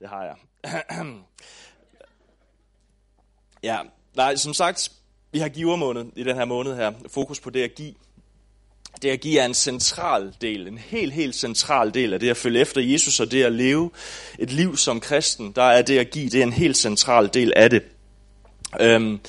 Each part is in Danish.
det har jeg. ja, nej, som sagt, vi har givermåned i den her måned her. Fokus på det at give. Det at give er en central del, en helt, helt central del af det at følge efter Jesus og det at leve et liv som kristen. Der er det at give, det er en helt central del af det. Øhm,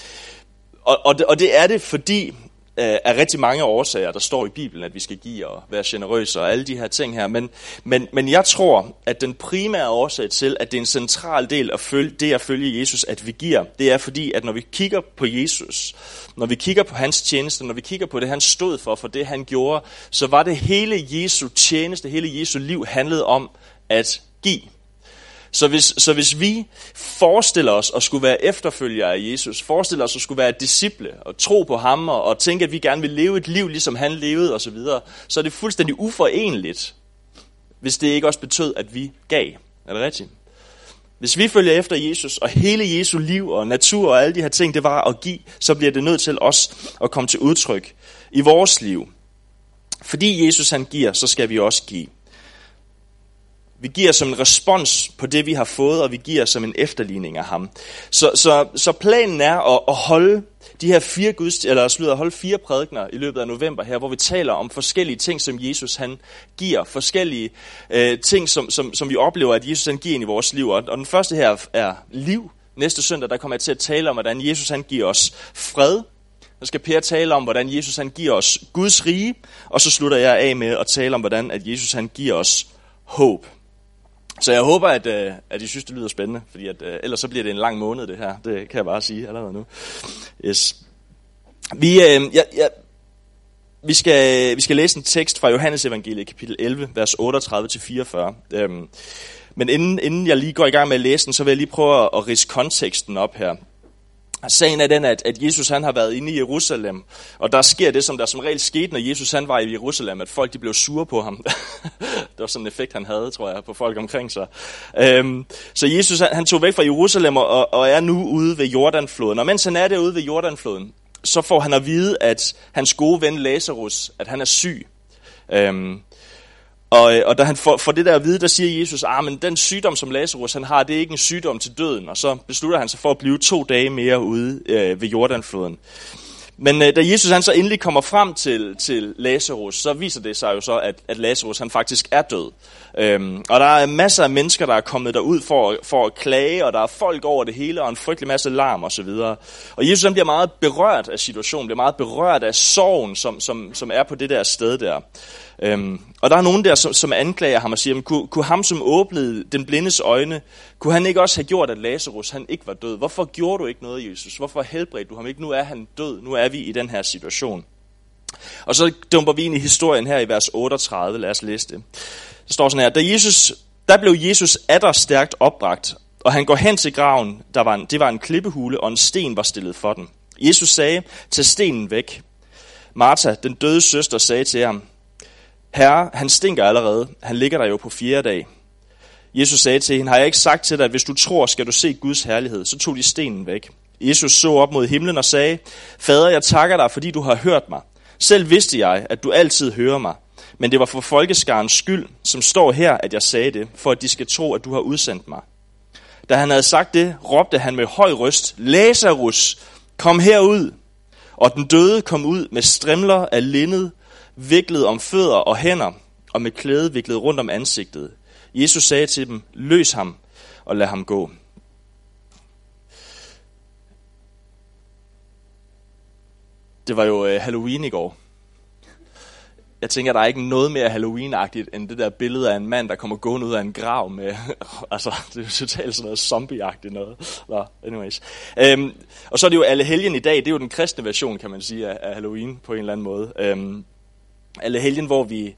og, og, det, og det er det, fordi Øh, af rigtig mange årsager, der står i Bibelen, at vi skal give og være generøse og alle de her ting her. Men, men, men jeg tror, at den primære årsag til, at det er en central del af følge, det at følge Jesus, at vi giver, det er fordi, at når vi kigger på Jesus, når vi kigger på hans tjeneste, når vi kigger på det, han stod for, for det han gjorde, så var det hele Jesu tjeneste, hele Jesu liv handlede om at give. Så hvis, så hvis vi forestiller os at skulle være efterfølgere af Jesus, forestiller os at skulle være disciple og tro på ham og, og tænke, at vi gerne vil leve et liv, ligesom han levede osv., så, videre, så er det fuldstændig uforenligt, hvis det ikke også betød, at vi gav. Er det rigtigt? Hvis vi følger efter Jesus, og hele Jesu liv og natur og alle de her ting, det var at give, så bliver det nødt til os at komme til udtryk i vores liv. Fordi Jesus han giver, så skal vi også give. Vi giver som en respons på det, vi har fået, og vi giver som en efterligning af ham. Så, så, så planen er at, at holde de her fire guds, eller slutter, holde fire prædikner i løbet af november her, hvor vi taler om forskellige ting, som Jesus han giver. Forskellige øh, ting, som, som, som vi oplever, at Jesus han giver ind i vores liv. Og, og den første her er liv. Næste søndag, der kommer jeg til at tale om, hvordan Jesus han giver os fred. Så skal Per tale om, hvordan Jesus han giver os Guds rige. Og så slutter jeg af med at tale om, hvordan at Jesus han giver os håb. Så jeg håber, at, øh, at I synes, det lyder spændende, fordi at, øh, ellers så bliver det en lang måned, det her. Det kan jeg bare sige allerede nu. Yes. Vi, øh, ja, ja, vi, skal, vi skal læse en tekst fra Johannes evangeliet, kapitel 11, vers 38-44. Øhm, men inden, inden jeg lige går i gang med at læse den, så vil jeg lige prøve at rise konteksten op her. Sagen er den, at, at Jesus han har været inde i Jerusalem, og der sker det, som der som regel skete, når Jesus han var i Jerusalem, at folk de blev sure på ham. det var sådan en effekt, han havde, tror jeg, på folk omkring sig. Øhm, så Jesus han, han tog væk fra Jerusalem og, og er nu ude ved Jordanfloden. Og mens han er derude ved Jordanfloden, så får han at vide, at hans gode ven Lazarus, at han er syg. Øhm, og, øh, og da han får, får det der at vide, der siger Jesus, at ah, den sygdom, som Lazarus han har, det er ikke en sygdom til døden. Og så beslutter han sig for at blive to dage mere ude øh, ved Jordanfloden. Men øh, da Jesus han så endelig kommer frem til, til Lazarus, så viser det sig jo så, at, at Lazarus han faktisk er død. Øhm, og der er masser af mennesker, der er kommet derud for, for at klage, og der er folk over det hele, og en frygtelig masse larm osv. Og, og Jesus han bliver meget berørt af situationen, bliver meget berørt af sorgen, som, som, som er på det der sted der. Øhm, og der er nogen der, som, som anklager ham og siger, men kunne, kunne ham, som åbnede den blindes øjne, kunne han ikke også have gjort, at Lazarus han ikke var død? Hvorfor gjorde du ikke noget, Jesus? Hvorfor helbredte du ham ikke? Nu er han død. Nu er vi i den her situation. Og så dumper vi ind i historien her i vers 38. Lad os læse det. Der står sådan her, da Jesus, der blev Jesus atter stærkt opbragt, og han går hen til graven, der var en, det var en klippehule, og en sten var stillet for den. Jesus sagde, tag stenen væk. Martha, den døde søster, sagde til ham, Herre, han stinker allerede. Han ligger der jo på fjerde dag. Jesus sagde til hende, har jeg ikke sagt til dig, at hvis du tror, skal du se Guds herlighed? Så tog de stenen væk. Jesus så op mod himlen og sagde, Fader, jeg takker dig, fordi du har hørt mig. Selv vidste jeg, at du altid hører mig. Men det var for folkeskarens skyld, som står her, at jeg sagde det, for at de skal tro, at du har udsendt mig. Da han havde sagt det, råbte han med høj røst, Lazarus, kom herud. Og den døde kom ud med strimler af linned, viklet om fødder og hænder, og med klæde viklet rundt om ansigtet. Jesus sagde til dem, løs ham og lad ham gå. Det var jo øh, Halloween i går jeg tænker, der er ikke noget mere Halloween-agtigt, end det der billede af en mand, der kommer gående ud af en grav med, altså, det er totalt sådan noget zombie-agtigt noget. Nå, anyways. Øhm, og så er det jo alle helgen i dag, det er jo den kristne version, kan man sige, af, af Halloween på en eller anden måde. Øhm, alle helgen, hvor vi,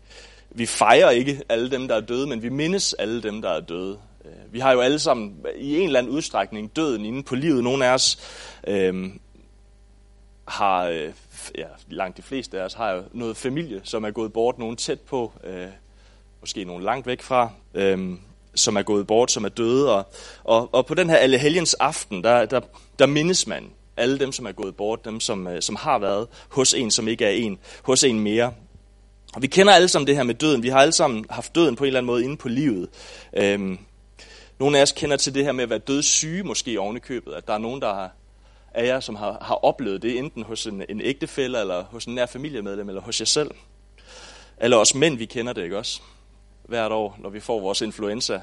vi fejrer ikke alle dem, der er døde, men vi mindes alle dem, der er døde. Øh, vi har jo alle sammen i en eller anden udstrækning døden inde på livet. Nogle af os øhm, har øh, ja, langt de fleste af os har jo noget familie, som er gået bort, nogen tæt på, øh, måske nogen langt væk fra, øh, som er gået bort, som er døde. Og, og, og på den her Allehelgens aften, der, der, der mindes man alle dem, som er gået bort, dem, som, øh, som har været hos en, som ikke er en, hos en mere. Og vi kender alle sammen det her med døden. Vi har alle sammen haft døden på en eller anden måde inde på livet. Øhm, Nogle af os kender til det her med at være dødssyge, måske oven i købet. At der er nogen, der har, af jer, som har, har oplevet det, enten hos en, en ægtefælle, eller hos en nær familiemedlem, eller hos jer selv. Eller os mænd, vi kender det, ikke også? Hvert år, når vi får vores influenza,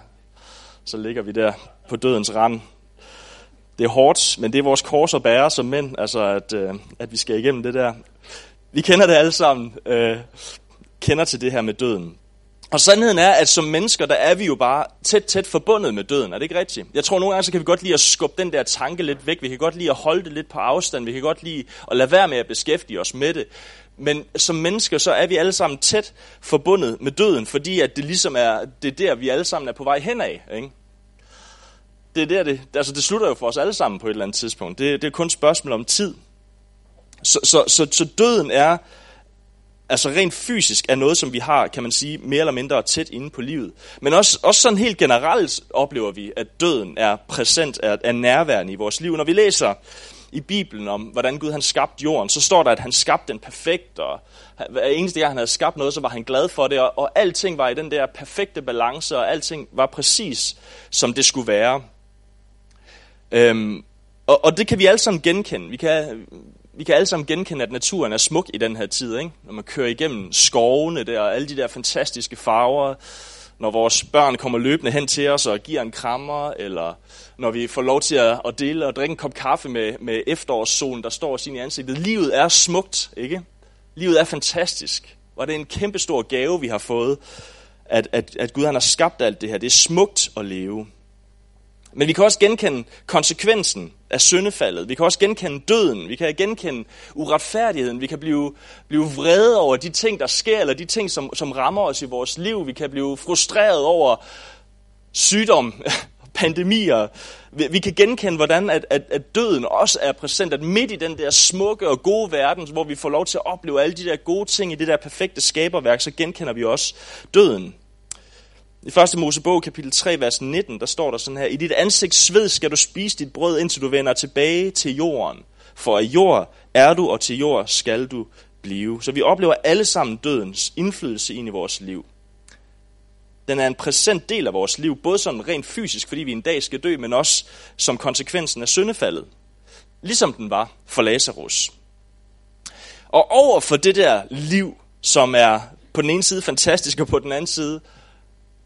så ligger vi der på dødens rand. Det er hårdt, men det er vores kors at bære som mænd, altså at, øh, at vi skal igennem det der. Vi kender det alle sammen, øh, kender til det her med døden. Og sandheden er, at som mennesker, der er vi jo bare tæt, tæt forbundet med døden. Er det ikke rigtigt? Jeg tror nogle gange, så kan vi godt lide at skubbe den der tanke lidt væk. Vi kan godt lide at holde det lidt på afstand. Vi kan godt lide at lade være med at beskæftige os med det. Men som mennesker, så er vi alle sammen tæt forbundet med døden, fordi at det ligesom er, det er der, vi alle sammen er på vej hen af. Ikke? Det er der, det, altså det slutter jo for os alle sammen på et eller andet tidspunkt. Det, det er kun et spørgsmål om tid. Så, så, så, så døden er altså rent fysisk er noget, som vi har, kan man sige, mere eller mindre tæt inde på livet. Men også, også sådan helt generelt oplever vi, at døden er præsent, er, er nærværende i vores liv. Når vi læser i Bibelen om, hvordan Gud han skabte jorden, så står der, at han skabte den perfekt, og hver eneste gang han havde skabt noget, så var han glad for det, og, og alting var i den der perfekte balance, og alting var præcis, som det skulle være. Øhm, og, og det kan vi alle sammen genkende. Vi kan, vi kan alle sammen genkende, at naturen er smuk i den her tid. Ikke? Når man kører igennem skovene der, og alle de der fantastiske farver, når vores børn kommer løbende hen til os og giver en krammer, eller når vi får lov til at, dele og drikke en kop kaffe med, med efterårssolen, der står sin i ansigtet. Livet er smukt, ikke? Livet er fantastisk. Og det er en kæmpe stor gave, vi har fået, at, at, at Gud han har skabt alt det her. Det er smukt at leve. Men vi kan også genkende konsekvensen af syndefaldet. Vi kan også genkende døden. Vi kan genkende uretfærdigheden. Vi kan blive, blive vrede over de ting, der sker, eller de ting, som, som rammer os i vores liv. Vi kan blive frustreret over sygdom, pandemier. Vi, vi kan genkende, hvordan at, at, at døden også er præsent. At midt i den der smukke og gode verden, hvor vi får lov til at opleve alle de der gode ting i det der perfekte skaberværk, så genkender vi også døden. I 1. Mosebog kapitel 3, vers 19, der står der sådan her, I dit ansigt sved skal du spise dit brød, indtil du vender tilbage til jorden. For af jord er du, og til jord skal du blive. Så vi oplever alle sammen dødens indflydelse ind i vores liv. Den er en præsent del af vores liv, både sådan rent fysisk, fordi vi en dag skal dø, men også som konsekvensen af syndefaldet. Ligesom den var for Lazarus. Og over for det der liv, som er på den ene side fantastisk, og på den anden side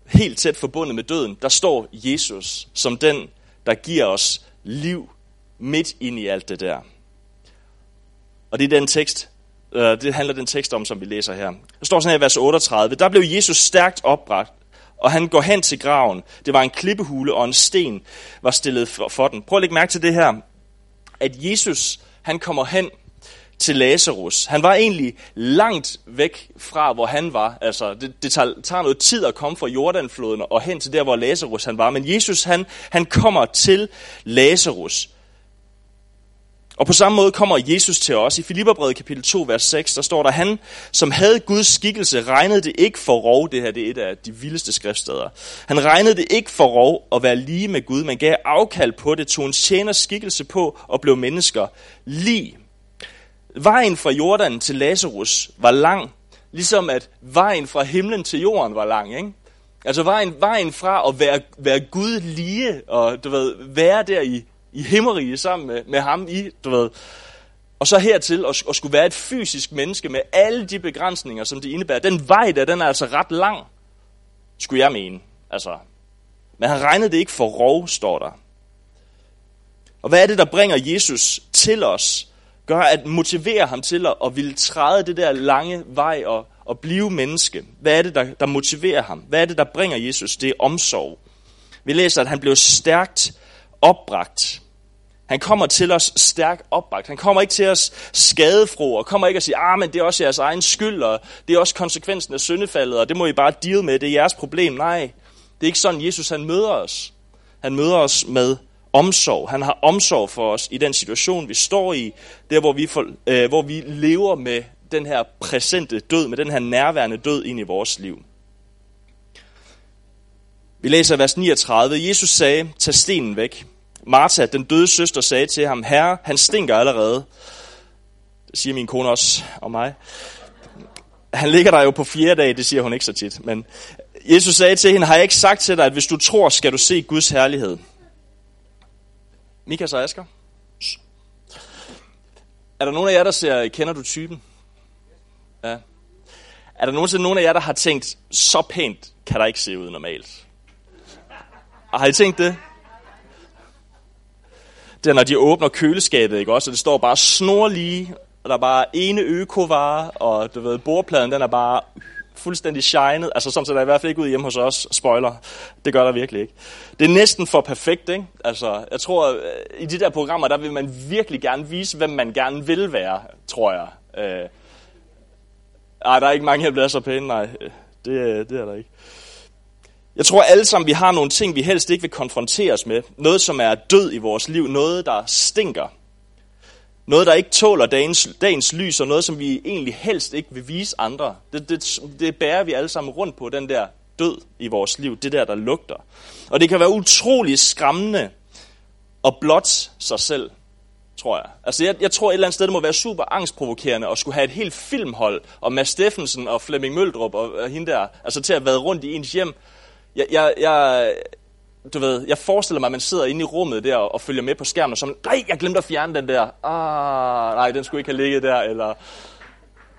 helt tæt forbundet med døden, der står Jesus som den, der giver os liv midt ind i alt det der. Og det er den tekst, øh, det handler den tekst om, som vi læser her. Der står sådan her i vers 38, der blev Jesus stærkt opbragt, og han går hen til graven. Det var en klippehule, og en sten var stillet for, for den. Prøv at lægge mærke til det her, at Jesus, han kommer hen til Lazarus. Han var egentlig langt væk fra, hvor han var. Altså, det, det tager, tager noget tid at komme fra Jordanfloden og hen til der, hvor Lazarus han var. Men Jesus, han, han kommer til Lazarus. Og på samme måde kommer Jesus til os. I Filipperbrevet kapitel 2, vers 6, der står der, han som havde Guds skikkelse, regnede det ikke for rov, det her det er et af de vildeste skriftsteder. Han regnede det ikke for rov at være lige med Gud, men gav afkald på det, tog en tjeners skikkelse på og blev mennesker lige Vejen fra Jordan til Lazarus var lang, ligesom at vejen fra himlen til jorden var lang. Ikke? Altså vejen, vejen fra at være, være Gud lige og du ved, være der i, i himmeriget sammen med, med ham i, du ved, og så hertil at, at skulle være et fysisk menneske med alle de begrænsninger, som det indebærer. Den vej der, den er altså ret lang, skulle jeg mene. Altså, men han regnede det ikke for rov, står der. Og hvad er det, der bringer Jesus til os? Gør at motivere ham til at, at ville træde det der lange vej og, og blive menneske. Hvad er det, der, der motiverer ham? Hvad er det, der bringer Jesus? Det er omsorg. Vi læser, at han blev stærkt opbragt. Han kommer til os stærkt opbragt. Han kommer ikke til os skadefro, og kommer ikke og siger, ah, men det er også jeres egen skyld, og det er også konsekvensen af syndefaldet, og det må I bare deal med, det er jeres problem. Nej, det er ikke sådan, Jesus han møder os. Han møder os med omsorg. Han har omsorg for os i den situation, vi står i, der hvor vi, for, øh, hvor vi lever med den her præsente død, med den her nærværende død ind i vores liv. Vi læser vers 39. Jesus sagde, tag stenen væk. Martha, den døde søster, sagde til ham, herre, han stinker allerede. Det siger min kone også om mig. Han ligger der jo på fjerde dag, det siger hun ikke så tit. Men Jesus sagde til hende, har jeg ikke sagt til dig, at hvis du tror, skal du se Guds herlighed? Mikas og Asger? Er der nogen af jer, der ser, kender du typen? Ja. Er der nogensinde nogen af jer, der har tænkt, så pænt kan der ikke se ud normalt? Og har I tænkt det? Det er, når de åbner køleskabet, ikke også? Og det står bare snorlige, og der er bare ene økovare, og du ved, bordpladen, den er bare fuldstændig shined. Altså sådan ser der i hvert fald ikke ud hjemme hos os. Spoiler. Det gør der virkelig ikke. Det er næsten for perfekt, ikke? Altså, jeg tror, øh, i de der programmer, der vil man virkelig gerne vise, hvem man gerne vil være, tror jeg. Øh, ej, der er ikke mange, der bliver så pæne, nej. Det, øh, det er der ikke. Jeg tror alle sammen, vi har nogle ting, vi helst ikke vil konfronteres med. Noget, som er død i vores liv. Noget, der stinker. Noget, der ikke tåler dagens, dagens lys, og noget, som vi egentlig helst ikke vil vise andre. Det, det, det bærer vi alle sammen rundt på, den der død i vores liv. Det der, der lugter. Og det kan være utrolig skræmmende at blot sig selv, tror jeg. Altså, jeg, jeg tror et eller andet sted, det må være super angstprovokerende at skulle have et helt filmhold, og Mads Steffensen og Flemming Møldrup og, og hende der, altså til at være rundt i ens hjem. Jeg, jeg, jeg, du ved, jeg forestiller mig, at man sidder inde i rummet der og følger med på skærmen, og så, nej, jeg glemte at fjerne den der. Ah, nej, den skulle ikke have ligget der, eller,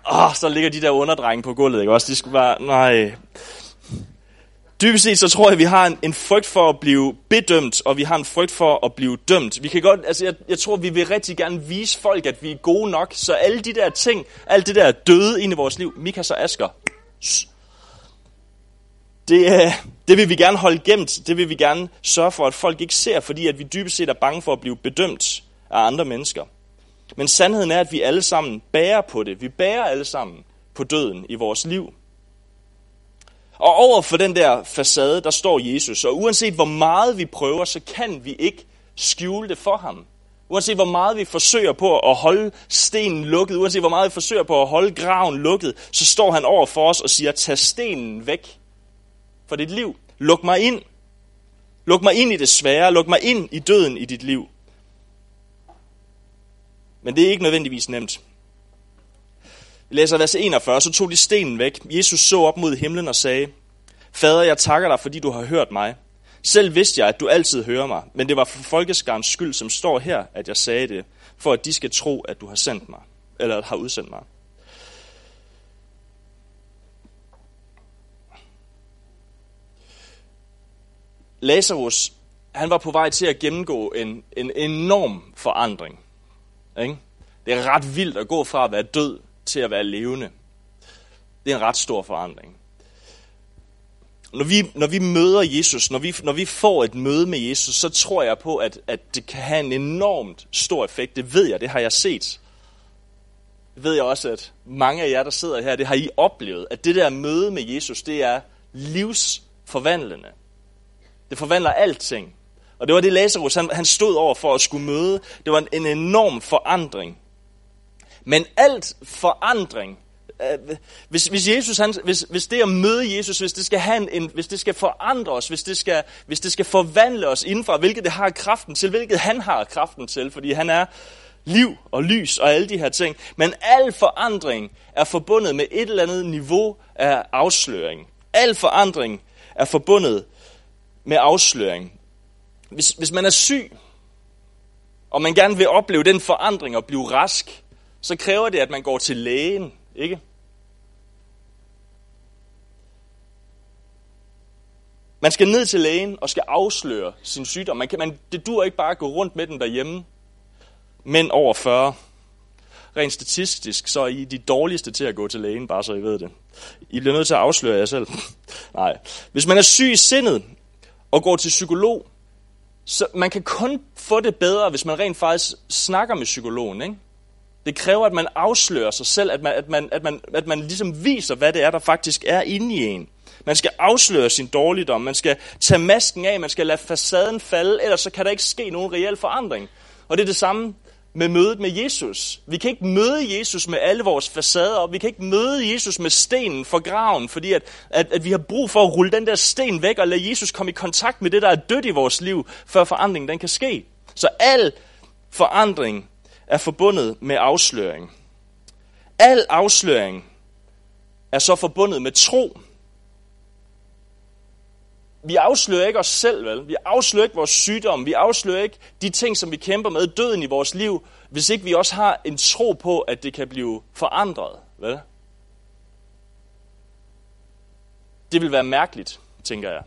ah, så ligger de der underdrenge på gulvet, ikke også? De skulle bare, nej. Dybest set så tror jeg, at vi har en, en frygt for at blive bedømt, og vi har en frygt for at blive dømt. Vi kan godt, altså jeg, jeg tror, vi vil rigtig gerne vise folk, at vi er gode nok, så alle de der ting, alt det der døde ind i vores liv, Mikas og Asker, det, øh, det vil vi gerne holde gemt. Det vil vi gerne sørge for, at folk ikke ser, fordi at vi dybest set er bange for at blive bedømt af andre mennesker. Men sandheden er, at vi alle sammen bærer på det. Vi bærer alle sammen på døden i vores liv. Og over for den der facade, der står Jesus. Og uanset hvor meget vi prøver, så kan vi ikke skjule det for ham. Uanset hvor meget vi forsøger på at holde stenen lukket, uanset hvor meget vi forsøger på at holde graven lukket, så står han over for os og siger, tag stenen væk for dit liv. Luk mig ind. Luk mig ind i det svære. Luk mig ind i døden i dit liv. Men det er ikke nødvendigvis nemt. Vi læser vers 41, så tog de stenen væk. Jesus så op mod himlen og sagde, Fader, jeg takker dig, fordi du har hørt mig. Selv vidste jeg, at du altid hører mig, men det var for folkeskarens skyld, som står her, at jeg sagde det, for at de skal tro, at du har sendt mig, eller har udsendt mig. Lazarus, han var på vej til at gennemgå en, en enorm forandring. Ikke? Det er ret vildt at gå fra at være død til at være levende. Det er en ret stor forandring. Når vi, når vi møder Jesus, når vi, når vi får et møde med Jesus, så tror jeg på, at, at det kan have en enormt stor effekt. Det ved jeg, det har jeg set. Det ved jeg også, at mange af jer, der sidder her, det har I oplevet, at det der møde med Jesus, det er livsforvandlende. Det forvandler alting. Og det var det, Lazarus han, han stod over for at skulle møde. Det var en, en enorm forandring. Men alt forandring, øh, hvis, hvis, Jesus, han, hvis, hvis det at møde Jesus, hvis det skal, have en, hvis det skal forandre os, hvis det skal, hvis det skal forvandle os indenfor, hvilket det har kraften til, hvilket han har kraften til, fordi han er liv og lys og alle de her ting. Men al forandring er forbundet med et eller andet niveau af afsløring. Al forandring er forbundet med afsløring. Hvis, hvis man er syg, og man gerne vil opleve den forandring og blive rask, så kræver det, at man går til lægen, ikke? Man skal ned til lægen og skal afsløre sin sygdom. Man kan, man, det dur ikke bare at gå rundt med den derhjemme. Men over 40. Rent statistisk, så er I de dårligste til at gå til lægen, bare så I ved det. I bliver nødt til at afsløre jer selv. Nej. Hvis man er syg i sindet, og går til psykolog, så man kan kun få det bedre, hvis man rent faktisk snakker med psykologen. Ikke? Det kræver, at man afslører sig selv, at man, at, man, at, man, at man ligesom viser, hvad det er, der faktisk er inde i en. Man skal afsløre sin dårligdom, man skal tage masken af, man skal lade facaden falde, ellers så kan der ikke ske nogen reel forandring. Og det er det samme med mødet med Jesus. Vi kan ikke møde Jesus med alle vores facader op. Vi kan ikke møde Jesus med stenen for graven, fordi at, at, at vi har brug for at rulle den der sten væk og lade Jesus komme i kontakt med det, der er dødt i vores liv, før forandringen den kan ske. Så al forandring er forbundet med afsløring. Al afsløring er så forbundet med tro vi afslører ikke os selv, vel? Vi afslører ikke vores sygdom. Vi afslører ikke de ting, som vi kæmper med, døden i vores liv, hvis ikke vi også har en tro på, at det kan blive forandret, vel? Det vil være mærkeligt, tænker jeg.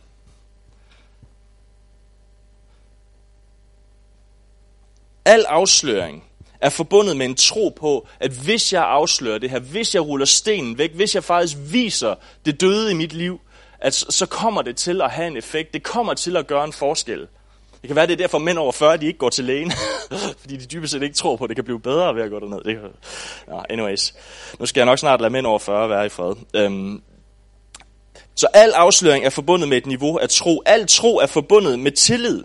Al afsløring er forbundet med en tro på, at hvis jeg afslører det her, hvis jeg ruller stenen væk, hvis jeg faktisk viser det døde i mit liv, at så kommer det til at have en effekt. Det kommer til at gøre en forskel. Det kan være, det er derfor mænd over 40, de ikke går til lægen, fordi de dybest set ikke tror på, at det kan blive bedre ved at gå derned. Det kan... no, anyways. Nu skal jeg nok snart lade mænd over 40 være i fred. Øhm. så al afsløring er forbundet med et niveau af tro. Al tro er forbundet med tillid.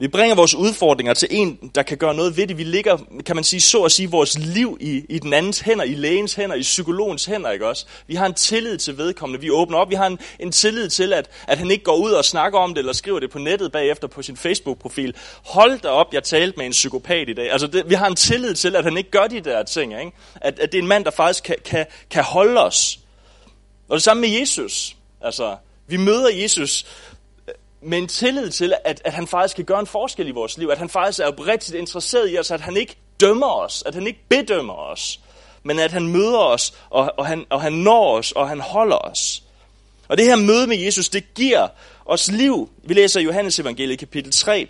Vi bringer vores udfordringer til en, der kan gøre noget ved det. Vi ligger, kan man sige, så at sige, vores liv i, i den andens hænder, i lægens hænder, i psykologens hænder, ikke også? Vi har en tillid til vedkommende. Vi åbner op. Vi har en, en tillid til, at, at han ikke går ud og snakker om det, eller skriver det på nettet bagefter på sin Facebook-profil. Hold da op, jeg talte med en psykopat i dag. Altså, det, vi har en tillid til, at han ikke gør de der ting, ikke? At, at det er en mand, der faktisk kan, kan, kan holde os. Og det samme med Jesus. Altså, vi møder Jesus med en tillid til, at, at han faktisk kan gøre en forskel i vores liv, at han faktisk er oprigtigt interesseret i os, at han ikke dømmer os, at han ikke bedømmer os, men at han møder os, og, og, han, og han når os, og han holder os. Og det her møde med Jesus, det giver os liv. Vi læser Johannes evangeliet kapitel 3,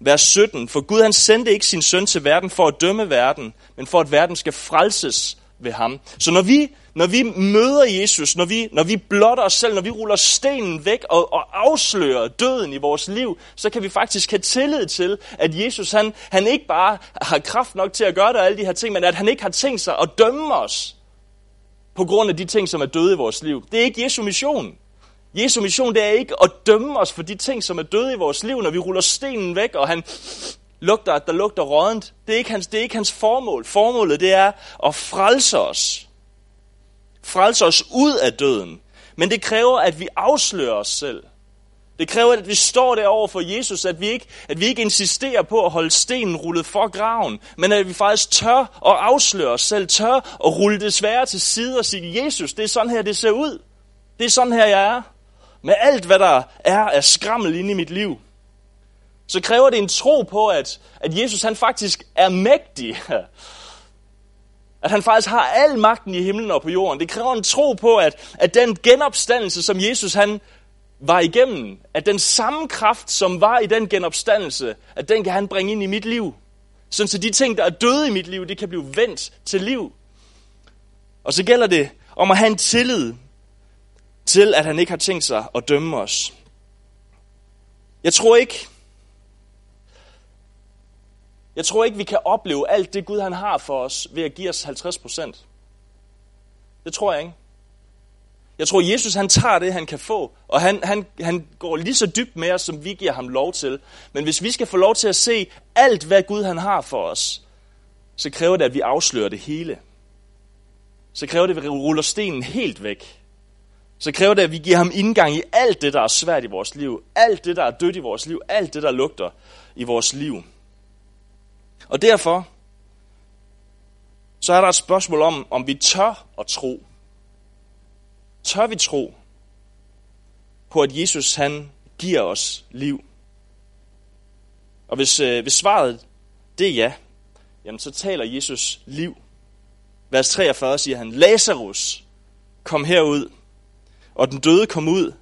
vers 17. For Gud han sendte ikke sin søn til verden for at dømme verden, men for at verden skal frelses ved ham. Så når vi, når vi møder Jesus, når vi, når vi blotter os selv, når vi ruller stenen væk og, og afslører døden i vores liv, så kan vi faktisk have tillid til, at Jesus han, han ikke bare har kraft nok til at gøre det og alle de her ting, men at han ikke har tænkt sig at dømme os på grund af de ting, som er døde i vores liv. Det er ikke Jesu mission. Jesu mission det er ikke at dømme os for de ting, som er døde i vores liv, når vi ruller stenen væk, og han lugter, at der lugter rådent. Det er, ikke hans, det er ikke hans formål. Formålet det er at frelse os. Frelse os ud af døden. Men det kræver, at vi afslører os selv. Det kræver, at vi står derover for Jesus, at vi, ikke, at vi ikke insisterer på at holde stenen rullet for graven, men at vi faktisk tør at afsløre os selv, tør at rulle det svære til side og sige, Jesus, det er sådan her, det ser ud. Det er sådan her, jeg er. Med alt, hvad der er af skrammel inde i mit liv så kræver det en tro på, at, at Jesus han faktisk er mægtig. At han faktisk har al magten i himlen og på jorden. Det kræver en tro på, at, at den genopstandelse, som Jesus han var igennem, at den samme kraft, som var i den genopstandelse, at den kan han bringe ind i mit liv. Sådan så de ting, der er døde i mit liv, det kan blive vendt til liv. Og så gælder det om at have en tillid til, at han ikke har tænkt sig at dømme os. Jeg tror ikke, jeg tror ikke, vi kan opleve alt det, Gud han har for os, ved at give os 50 procent. Det tror jeg ikke. Jeg tror, Jesus han tager det, han kan få, og han, han, han går lige så dybt med os, som vi giver ham lov til. Men hvis vi skal få lov til at se alt, hvad Gud han har for os, så kræver det, at vi afslører det hele. Så kræver det, at vi ruller stenen helt væk. Så kræver det, at vi giver ham indgang i alt det, der er svært i vores liv. Alt det, der er dødt i vores liv. Alt det, der lugter i vores liv. Og derfor, så er der et spørgsmål om, om vi tør at tro. Tør vi tro på, at Jesus han giver os liv? Og hvis, øh, hvis svaret det er ja, jamen så taler Jesus liv. Vers 43 siger han, Lazarus, kom herud. Og den døde kom ud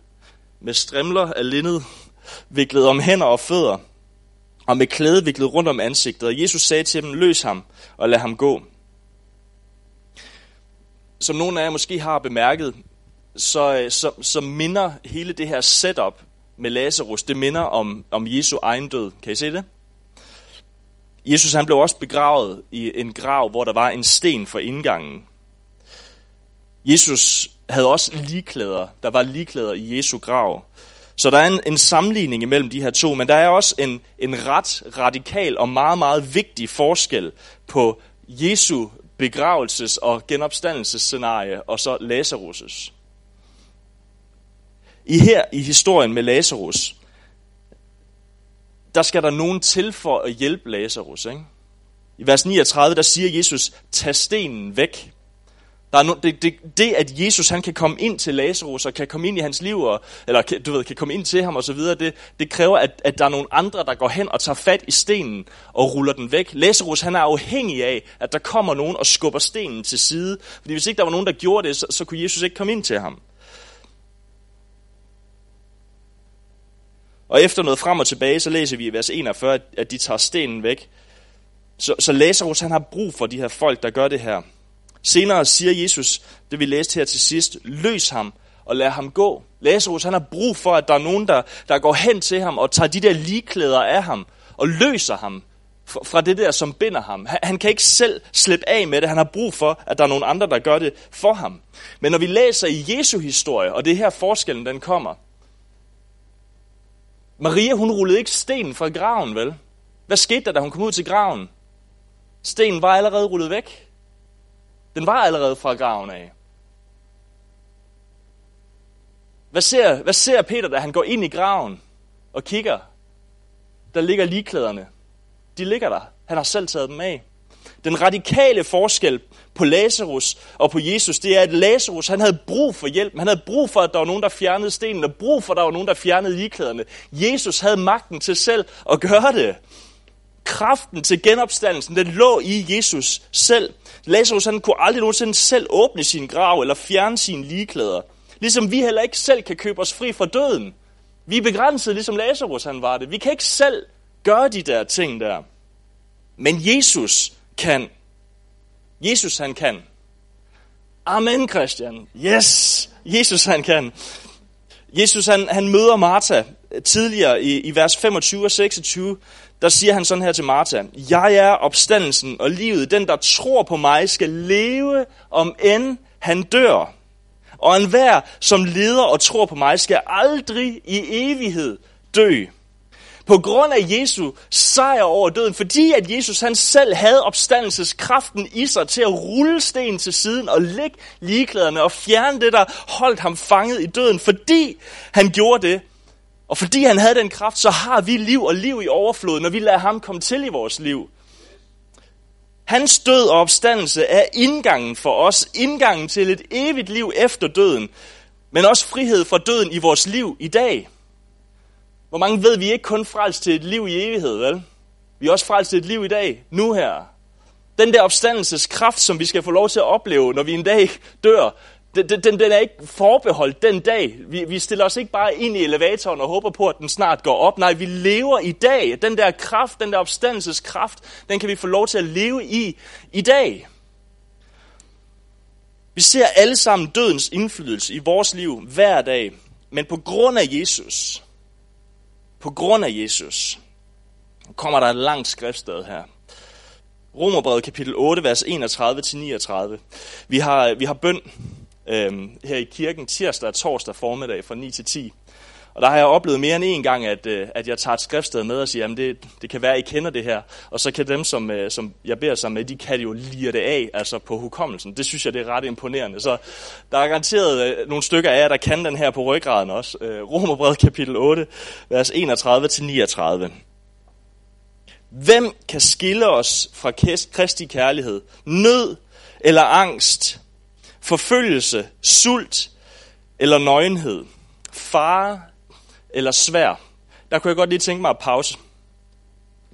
med strimler af lindet, viklet om hænder og fødder, og med klæde viklet rundt om ansigtet. Og Jesus sagde til dem, løs ham og lad ham gå. Som nogle af jer måske har bemærket, så, så, så minder hele det her setup med Lazarus, det minder om, om Jesu egen død. Kan I se det? Jesus han blev også begravet i en grav, hvor der var en sten for indgangen. Jesus havde også ligklæder. Der var ligklæder i Jesu grav. Så der er en, en sammenligning imellem de her to, men der er også en, en ret radikal og meget, meget vigtig forskel på Jesu begravelses- og genopstandelsesscenarie og så Lazarus' I her i historien med Lazarus, der skal der nogen til for at hjælpe Lazarus. Ikke? I vers 39, der siger Jesus, tag stenen væk. Der er no, det, det, det, at Jesus han kan komme ind til Lazarus og kan komme ind i hans liv, og, eller du ved, kan komme ind til ham og så videre, det, det kræver, at, at der er nogle andre, der går hen og tager fat i stenen og ruller den væk. Lazarus han er afhængig af, at der kommer nogen og skubber stenen til side. Fordi hvis ikke der var nogen, der gjorde det, så, så kunne Jesus ikke komme ind til ham. Og efter noget frem og tilbage, så læser vi i vers 41, at de tager stenen væk. Så, så Lazarus han har brug for de her folk, der gør det her. Senere siger Jesus, det vi læste her til sidst, løs ham og lad ham gå. Lazarus han har brug for, at der er nogen, der, der går hen til ham og tager de der ligeklæder af ham og løser ham fra det der, som binder ham. Han, kan ikke selv slippe af med det. Han har brug for, at der er nogen andre, der gør det for ham. Men når vi læser i Jesu historie, og det er her forskellen den kommer. Maria, hun rullede ikke stenen fra graven, vel? Hvad skete der, da hun kom ud til graven? Stenen var allerede rullet væk. Den var allerede fra graven af. Hvad ser, hvad ser Peter, da han går ind i graven og kigger? Der ligger ligklæderne. De ligger der. Han har selv taget dem af. Den radikale forskel på Lazarus og på Jesus, det er, at Lazarus han havde brug for hjælp. Han havde brug for, at der var nogen, der fjernede stenen, og brug for, at der var nogen, der fjernede ligklæderne. Jesus havde magten til selv at gøre det. Kraften til genopstandelsen, den lå i Jesus selv. Lazarus han kunne aldrig nogensinde selv åbne sin grav eller fjerne sine ligeklæder. Ligesom vi heller ikke selv kan købe os fri fra døden. Vi er begrænset, ligesom Lazarus han var det. Vi kan ikke selv gøre de der ting der. Men Jesus kan. Jesus han kan. Amen, Christian. Yes, Jesus han kan. Jesus han, han møder Martha tidligere i, i vers 25 og 26 der siger han sådan her til Martha, Jeg er opstandelsen og livet. Den, der tror på mig, skal leve, om end han dør. Og enhver, som leder og tror på mig, skal aldrig i evighed dø. På grund af Jesu sejr over døden, fordi at Jesus han selv havde opstandelseskraften i sig til at rulle sten til siden og lægge ligeklæderne og fjerne det, der holdt ham fanget i døden. Fordi han gjorde det, og fordi han havde den kraft, så har vi liv og liv i overflod, når vi lader ham komme til i vores liv. Hans død og opstandelse er indgangen for os, indgangen til et evigt liv efter døden, men også frihed fra døden i vores liv i dag. Hvor mange ved, vi ikke kun frelst til et liv i evighed, vel? Vi er også frelst til et liv i dag, nu her. Den der opstandelseskraft, som vi skal få lov til at opleve, når vi en dag dør, den, den, den er ikke forbeholdt den dag. Vi, vi stiller os ikke bare ind i elevatoren og håber på, at den snart går op. Nej, vi lever i dag. Den der kraft, den der opstandelseskraft, den kan vi få lov til at leve i i dag. Vi ser alle sammen dødens indflydelse i vores liv hver dag. Men på grund af Jesus, på grund af Jesus, kommer der et langt skriftsted her. Romerbrevet kapitel 8, vers 31-39. Vi har, vi har bøn øh, her i kirken tirsdag og torsdag formiddag fra 9 til 10. Og der har jeg oplevet mere end en gang, at, øh, at jeg tager et skriftsted med og siger, at det, det kan være, at I kender det her. Og så kan dem, som, øh, som jeg beder sammen med, de kan jo lire det af, altså på hukommelsen. Det synes jeg, det er ret imponerende. Så der er garanteret øh, nogle stykker af jer, der kan den her på ryggraden også. Romerbred Romerbrevet kapitel 8, vers 31-39. Hvem kan skille os fra Kristi kærlighed? Nød eller angst? Forfølgelse, sult eller nøgenhed, fare eller svær. Der kunne jeg godt lige tænke mig at pause.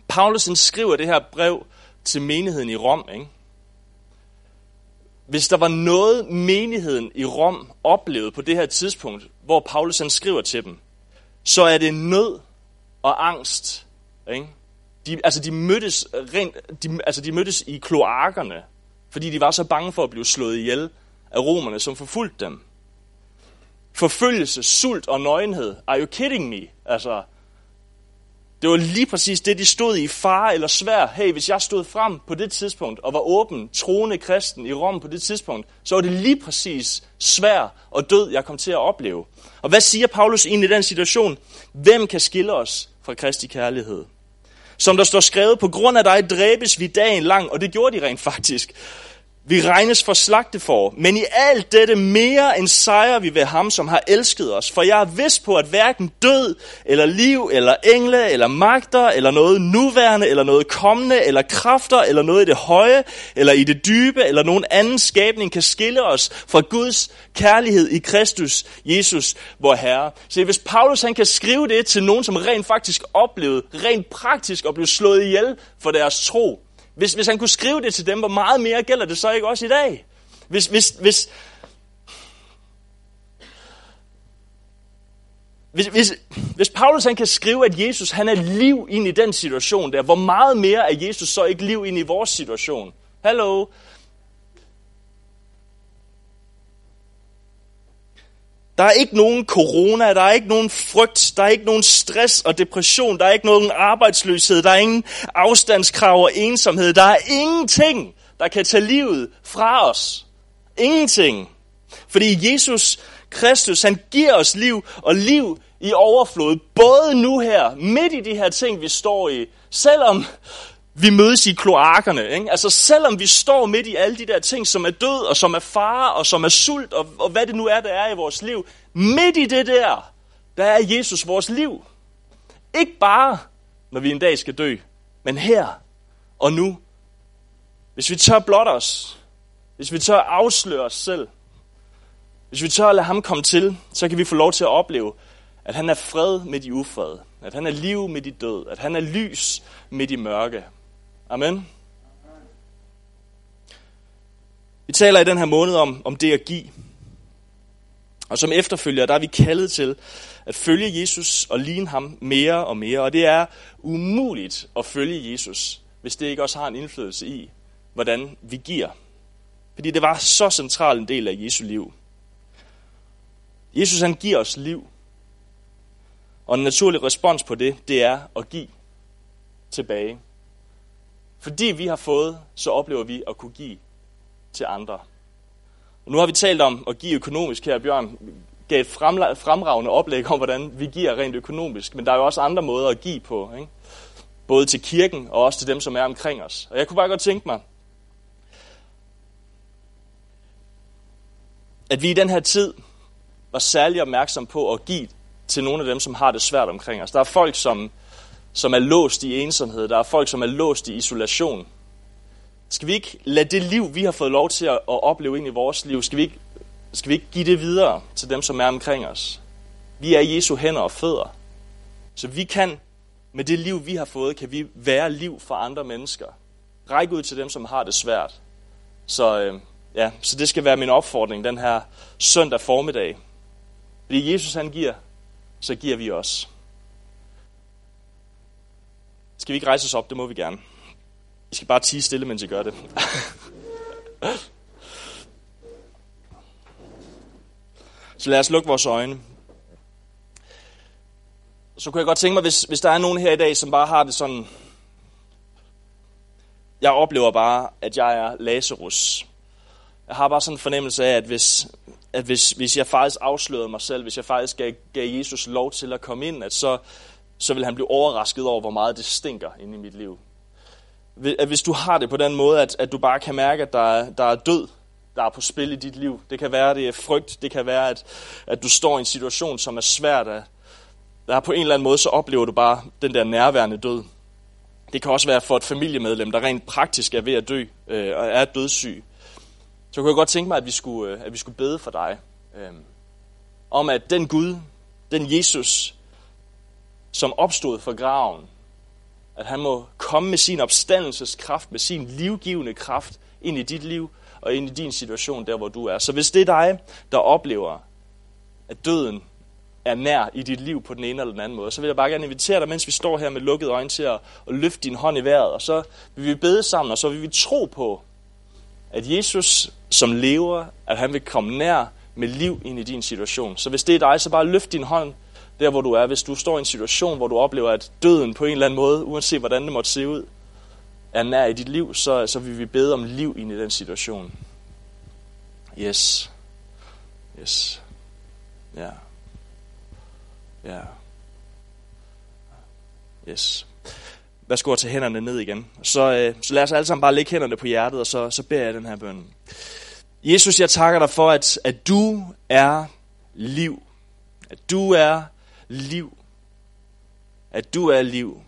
Paulus skriver det her brev til menigheden i Rom. Ikke? Hvis der var noget, menigheden i Rom oplevede på det her tidspunkt, hvor Paulus han skriver til dem, så er det nød og angst. Ikke? De, altså, de mødtes rent, de, altså, de mødtes i kloakkerne, fordi de var så bange for at blive slået ihjel af romerne, som forfulgte dem. Forfølgelse, sult og nøgenhed. Are you kidding me? Altså, det var lige præcis det, de stod i, far eller svær. Hey, hvis jeg stod frem på det tidspunkt og var åben, troende kristen i Rom på det tidspunkt, så var det lige præcis svær og død, jeg kom til at opleve. Og hvad siger Paulus egentlig i den situation? Hvem kan skille os fra Kristi kærlighed? Som der står skrevet, på grund af dig dræbes vi dagen lang, og det gjorde de rent faktisk. Vi regnes for slagte for, men i alt dette mere end sejrer vi ved ham, som har elsket os. For jeg er vidst på, at hverken død, eller liv, eller engle, eller magter, eller noget nuværende, eller noget kommende, eller kræfter, eller noget i det høje, eller i det dybe, eller nogen anden skabning kan skille os fra Guds kærlighed i Kristus, Jesus, vor Herre. Så hvis Paulus han kan skrive det til nogen, som rent faktisk oplevede, rent praktisk og blev slået ihjel for deres tro, hvis, hvis han kunne skrive det til dem, hvor meget mere gælder det så ikke også i dag? Hvis, hvis, hvis, hvis, hvis, hvis Paulus han kan skrive, at Jesus han er liv ind i den situation der, hvor meget mere er Jesus så ikke liv ind i vores situation? Hallo? Der er ikke nogen corona, der er ikke nogen frygt, der er ikke nogen stress og depression, der er ikke nogen arbejdsløshed, der er ingen afstandskrav og ensomhed. Der er ingenting, der kan tage livet fra os. Ingenting. Fordi Jesus Kristus, han giver os liv og liv i overflod, både nu her, midt i de her ting, vi står i, selvom vi mødes i kloakkerne. Ikke? Altså selvom vi står midt i alle de der ting, som er død, og som er fare, og som er sult, og, og hvad det nu er, der er i vores liv, midt i det der, der er Jesus vores liv. Ikke bare, når vi en dag skal dø, men her og nu. Hvis vi tør blot os, hvis vi tør afsløre os selv, hvis vi tør at lade ham komme til, så kan vi få lov til at opleve, at han er fred med de ufred, at han er liv med de død, at han er lys midt i mørke, Amen. Vi taler i den her måned om, om det at give. Og som efterfølger, der er vi kaldet til at følge Jesus og ligne ham mere og mere. Og det er umuligt at følge Jesus, hvis det ikke også har en indflydelse i, hvordan vi giver. Fordi det var så central en del af Jesu liv. Jesus han giver os liv. Og en naturlig respons på det, det er at give tilbage. Fordi vi har fået, så oplever vi at kunne give til andre. Og nu har vi talt om at give økonomisk her. Bjørn gav et fremragende oplæg om, hvordan vi giver rent økonomisk. Men der er jo også andre måder at give på. Ikke? Både til kirken og også til dem, som er omkring os. Og jeg kunne bare godt tænke mig, at vi i den her tid var særlig opmærksom på at give til nogle af dem, som har det svært omkring os. Der er folk, som som er låst i ensomhed. Der er folk, som er låst i isolation. Skal vi ikke lade det liv, vi har fået lov til at opleve ind i vores liv, skal vi ikke, skal vi ikke give det videre til dem, som er omkring os? Vi er Jesu hænder og fødder. Så vi kan, med det liv, vi har fået, kan vi være liv for andre mennesker. Række ud til dem, som har det svært. Så, øh, ja, så det skal være min opfordring den her søndag formiddag. Fordi Jesus han giver, så giver vi også. Skal vi ikke rejse os op? Det må vi gerne. Vi skal bare tige stille, mens I gør det. Så lad os lukke vores øjne. Så kunne jeg godt tænke mig, hvis, hvis der er nogen her i dag, som bare har det sådan... Jeg oplever bare, at jeg er Lazarus. Jeg har bare sådan en fornemmelse af, at hvis, at hvis, hvis jeg faktisk afslørede mig selv, hvis jeg faktisk gav, gav Jesus lov til at komme ind, at så, så vil han blive overrasket over, hvor meget det stinker inde i mit liv. At hvis du har det på den måde, at, at du bare kan mærke, at der er, der er død, der er på spil i dit liv. Det kan være, at det er frygt. Det kan være, at, at du står i en situation, som er svært. At, der på en eller anden måde, så oplever du bare den der nærværende død. Det kan også være for et familiemedlem, der rent praktisk er ved at dø øh, og er dødssyg. Så kunne jeg godt tænke mig, at vi skulle, øh, at vi skulle bede for dig. Øh, om at den Gud, den Jesus, som opstod fra graven, at han må komme med sin opstandelseskraft, med sin livgivende kraft ind i dit liv og ind i din situation, der hvor du er. Så hvis det er dig, der oplever, at døden er nær i dit liv på den ene eller den anden måde, så vil jeg bare gerne invitere dig, mens vi står her med lukkede øjne, til at, at løfte din hånd i vejret, og så vil vi bede sammen, og så vil vi tro på, at Jesus, som lever, at han vil komme nær med liv ind i din situation. Så hvis det er dig, så bare løft din hånd der hvor du er, hvis du står i en situation, hvor du oplever, at døden på en eller anden måde, uanset hvordan det måtte se ud, er nær i dit liv, så, så vil vi bede om liv ind i den situation. Yes. Yes. Ja. Ja. Yes. Værsgo at tage hænderne ned igen. Så, øh, så lad os alle sammen bare lægge hænderne på hjertet, og så, så beder jeg den her bøn. Jesus, jeg takker dig for, at, at du er liv. At du er liv. At du er liv.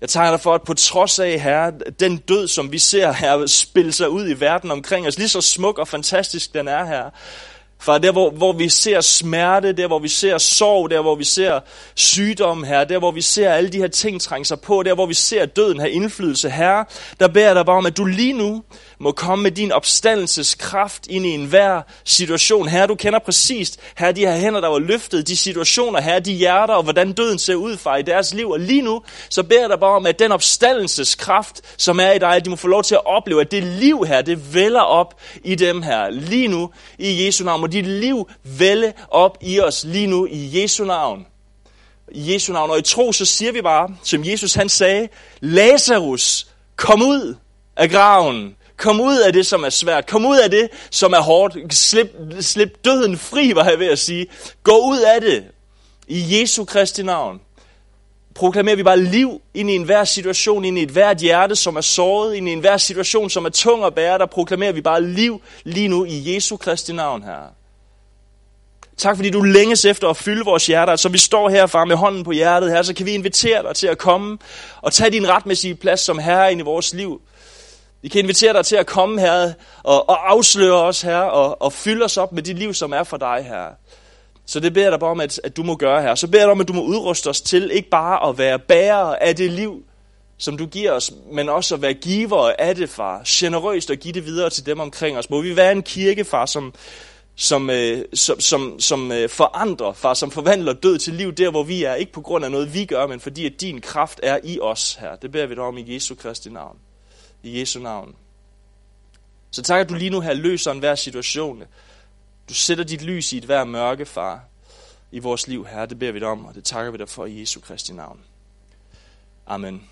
Jeg takker dig for, at på trods af, Herre, den død, som vi ser her spille sig ud i verden omkring os, lige så smuk og fantastisk den er her, Far, der hvor, hvor vi ser smerte, der hvor vi ser sorg, der hvor vi ser sygdom her, der hvor vi ser alle de her ting trænge sig på, der hvor vi ser døden have indflydelse her, der beder jeg dig bare om, at du lige nu må komme med din opstandelseskraft ind i enhver situation. Herre, du kender præcist, her de her hænder, der var løftet, de situationer, her de hjerter, og hvordan døden ser ud fra i deres liv. Og lige nu, så beder jeg dig bare om, at den opstandelseskraft, som er i dig, at de må få lov til at opleve, at det liv her, det vælger op i dem her. Lige nu, i Jesu navn. Må dit liv vælge op i os lige nu, i Jesu navn. I Jesu navn. Og i tro, så siger vi bare, som Jesus han sagde, Lazarus, kom ud af graven. Kom ud af det, som er svært. Kom ud af det, som er hårdt. Slip, slip døden fri, var jeg ved at sige. Gå ud af det. I Jesu Kristi navn. Proklamerer vi bare liv ind i enhver situation, ind i et hvert hjerte, som er såret, ind i enhver situation, som er tung at bære, der proklamerer vi bare liv lige nu i Jesu Kristi navn, her. Tak fordi du længes efter at fylde vores hjerter, så vi står her, far, med hånden på hjertet her, så kan vi invitere dig til at komme og tage din retmæssige plads som herre ind i vores liv. Vi kan invitere dig til at komme her og, og afsløre os her og, og fylde os op med dit liv, som er for dig her. Så det beder jeg dig bare om, at, at du må gøre her. Så beder jeg dig om, at du må udruste os til ikke bare at være bærere af det liv, som du giver os, men også at være giver af det, far. Generøst at give det videre til dem omkring os. Må vi være en kirke, far, som, som, øh, som, som, som øh, forandrer, far, som forvandler død til liv der, hvor vi er. Ikke på grund af noget, vi gør, men fordi at din kraft er i os her. Det beder vi dig om i Jesu Kristi navn. I Jesu navn. Så tak, at du lige nu her løser en hver situation. Du sætter dit lys i et hver mørke, far, i vores liv, her. Det beder vi dig om, og det takker vi dig for i Jesu Kristi navn. Amen.